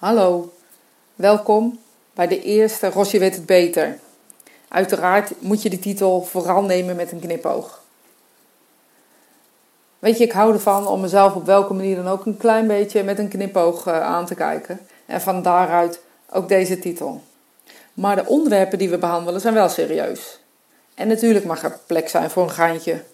Hallo, welkom bij de eerste Rosje weet het beter. Uiteraard moet je de titel vooral nemen met een knipoog. Weet je, ik hou ervan om mezelf op welke manier dan ook een klein beetje met een knipoog eh, aan te kijken. En van daaruit ook deze titel. Maar de onderwerpen die we behandelen zijn wel serieus. En natuurlijk mag er plek zijn voor een geintje.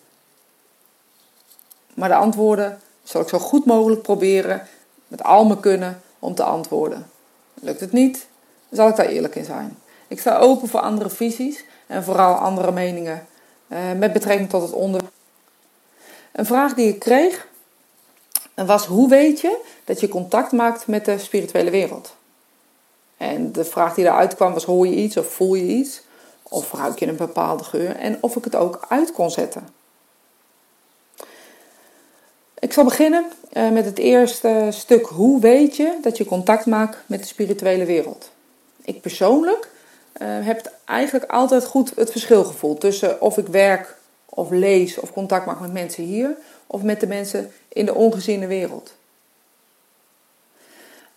Maar de antwoorden zal ik zo goed mogelijk proberen, met al mijn kunnen, om te antwoorden. Lukt het niet, zal ik daar eerlijk in zijn. Ik sta open voor andere visies en vooral andere meningen eh, met betrekking tot het onderwerp. Een vraag die ik kreeg was: hoe weet je dat je contact maakt met de spirituele wereld? En de vraag die eruit kwam was: hoor je iets of voel je iets? Of ruik je een bepaalde geur? En of ik het ook uit kon zetten. Ik zal beginnen eh, met het eerste stuk. Hoe weet je dat je contact maakt met de spirituele wereld? Ik persoonlijk uh, heb eigenlijk altijd goed het verschil gevoeld tussen of ik werk of lees of contact maak met mensen hier of met de mensen in de ongeziene wereld.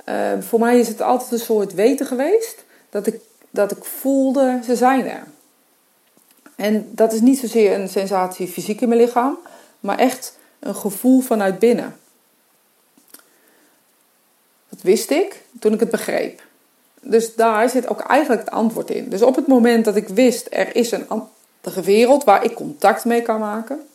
Uh, voor mij is het altijd een soort weten geweest dat ik, dat ik voelde ze zijn er. En dat is niet zozeer een sensatie fysiek in mijn lichaam, maar echt een gevoel vanuit binnen. Dat wist ik toen ik het begreep. Dus daar zit ook eigenlijk het antwoord in. Dus op het moment dat ik wist er is een andere wereld waar ik contact mee kan maken,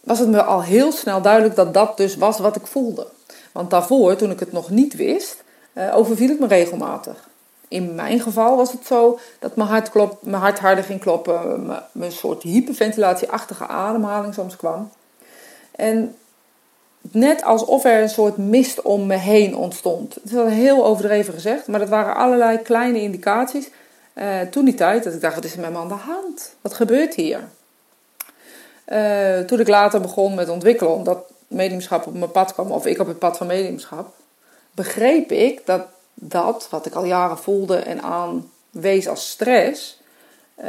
was het me al heel snel duidelijk dat dat dus was wat ik voelde. Want daarvoor, toen ik het nog niet wist, eh, overviel het me regelmatig. In mijn geval was het zo dat mijn hart, klop, mijn hart harder ging kloppen, mijn soort hyperventilatieachtige ademhaling soms kwam. En net alsof er een soort mist om me heen ontstond. Het is heel overdreven gezegd, maar dat waren allerlei kleine indicaties. Uh, toen die tijd dat ik dacht, wat is er met me aan de hand? Wat gebeurt hier? Uh, toen ik later begon met ontwikkelen, omdat mediumschap op mijn pad kwam, of ik op het pad van mediumschap, begreep ik dat dat, wat ik al jaren voelde en aanwees als stress, uh,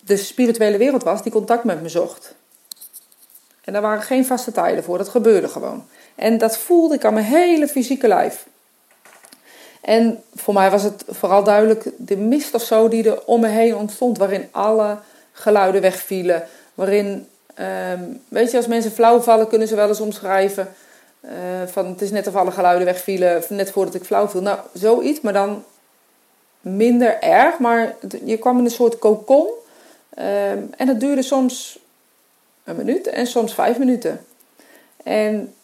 de spirituele wereld was die contact met me zocht. En daar waren geen vaste tijden voor, dat gebeurde gewoon. En dat voelde ik aan mijn hele fysieke lijf. En voor mij was het vooral duidelijk de mist of zo die er om me heen ontstond, waarin alle geluiden wegvielen. Waarin, ehm, weet je, als mensen flauw vallen, kunnen ze wel eens omschrijven. Uh, van het is net of alle geluiden wegvielen, net voordat ik flauw viel. Nou, zoiets, maar dan minder erg. Maar je kwam in een soort kokon. Ehm, en dat duurde soms een minuut en soms vijf minuten. En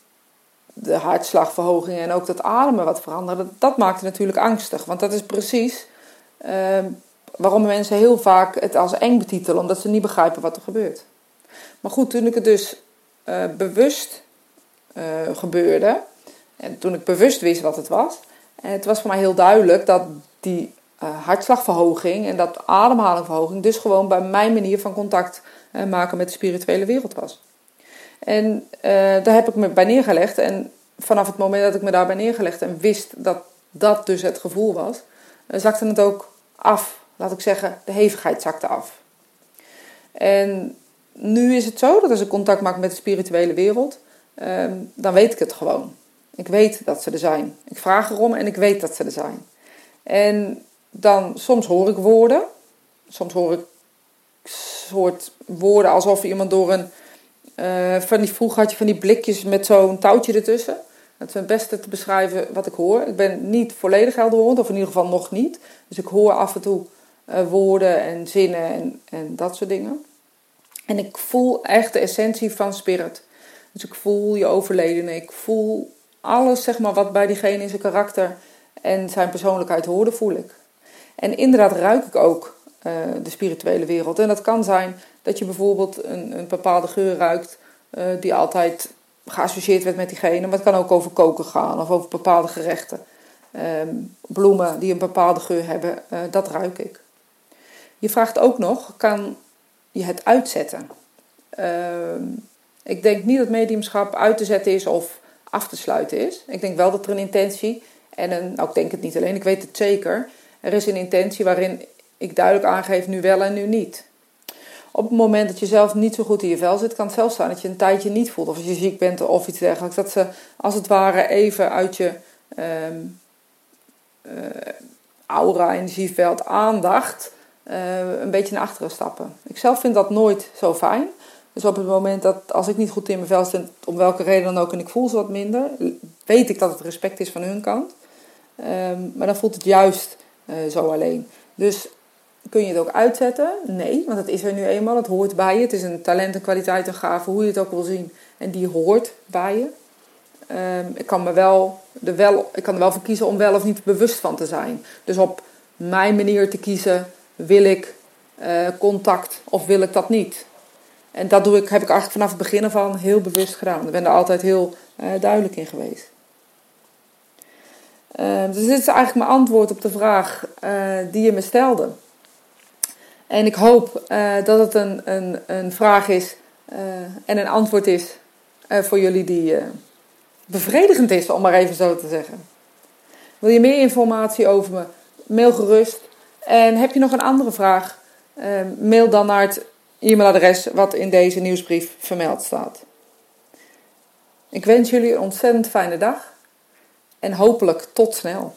de hartslagverhoging en ook dat ademen wat veranderde, dat maakte natuurlijk angstig. Want dat is precies uh, waarom mensen heel vaak het als eng betitelen, omdat ze niet begrijpen wat er gebeurt. Maar goed, toen ik het dus uh, bewust uh, gebeurde, en toen ik bewust wist wat het was, en het was voor mij heel duidelijk dat die uh, hartslagverhoging en dat ademhalingverhoging dus gewoon bij mijn manier van contact uh, maken met de spirituele wereld was. En uh, daar heb ik me bij neergelegd. En vanaf het moment dat ik me daarbij neergelegd en wist dat dat dus het gevoel was, zakte het ook af. Laat ik zeggen, de hevigheid zakte af. En nu is het zo dat als ik contact maak met de spirituele wereld, ehm, dan weet ik het gewoon. Ik weet dat ze er zijn. Ik vraag erom en ik weet dat ze er zijn. En dan soms hoor ik woorden. Soms hoor ik soort woorden alsof iemand door een. Uh, van die, vroeger had je van die blikjes met zo'n touwtje ertussen. Het is het beste te beschrijven wat ik hoor. Ik ben niet volledig helderhorend, of in ieder geval nog niet. Dus ik hoor af en toe uh, woorden en zinnen en, en dat soort dingen. En ik voel echt de essentie van spirit. Dus ik voel je overledene. Ik voel alles zeg maar, wat bij diegene in zijn karakter en zijn persoonlijkheid hoorde, voel ik. En inderdaad ruik ik ook uh, de spirituele wereld. En dat kan zijn dat je bijvoorbeeld een, een bepaalde geur ruikt uh, die altijd geassocieerd werd met diegene. Maar het kan ook over koken gaan of over bepaalde gerechten. Um, bloemen die een bepaalde geur hebben, uh, dat ruik ik. Je vraagt ook nog, kan je het uitzetten? Ehm, ik denk niet dat mediumschap uit te zetten is of af te sluiten is. Ik denk wel dat er een intentie en een, nou ik denk het niet alleen, ik weet het zeker. Er is een intentie waarin ik duidelijk aangeef nu wel en nu niet. Op het moment dat je zelf niet zo goed in je vel zit, kan het zelfs zijn dat je een tijdje niet voelt. Of als je ziek bent of iets dergelijks. Dat ze als het ware even uit je ehm, eh, aura, energieveld, aandacht uh, een beetje naar achteren stappen. Ik zelf vind dat nooit zo fijn. Dus op het moment dat als ik niet goed in mijn vel zit, om welke reden dan ook, en ik voel ze wat minder, weet ik dat het respect is van hun kant. Ehm, maar dan voelt het juist uh, zo alleen. Dus kun je het ook uitzetten? Nee, want het is er nu eenmaal. Het hoort bij je. Het is een talent, een kwaliteit, een gave, hoe je het ook wil zien. En die hoort bij je. Ehm, ik, kan me wel, er wel, ik kan er wel voor kiezen om wel of niet bewust van te zijn. Dus op mijn manier te kiezen, wil ik uh, contact of wil ik dat niet? En dat doe ik, heb ik eigenlijk vanaf het begin van heel bewust gedaan. Ik ben er altijd heel uh, duidelijk in geweest. Uh, dus dit is eigenlijk mijn antwoord op de vraag die je me stelde. En ik hoop dat het een, een, een vraag is en een antwoord is voor jullie die bevredigend is, om maar even zo te zeggen. Wil je meer informatie over me? Mail gerust. En heb je nog een andere vraag? mail dan naar het e-mailadres wat in deze nieuwsbrief vermeld staat. Ik wens jullie een ontzettend fijne dag en hopelijk tot snel.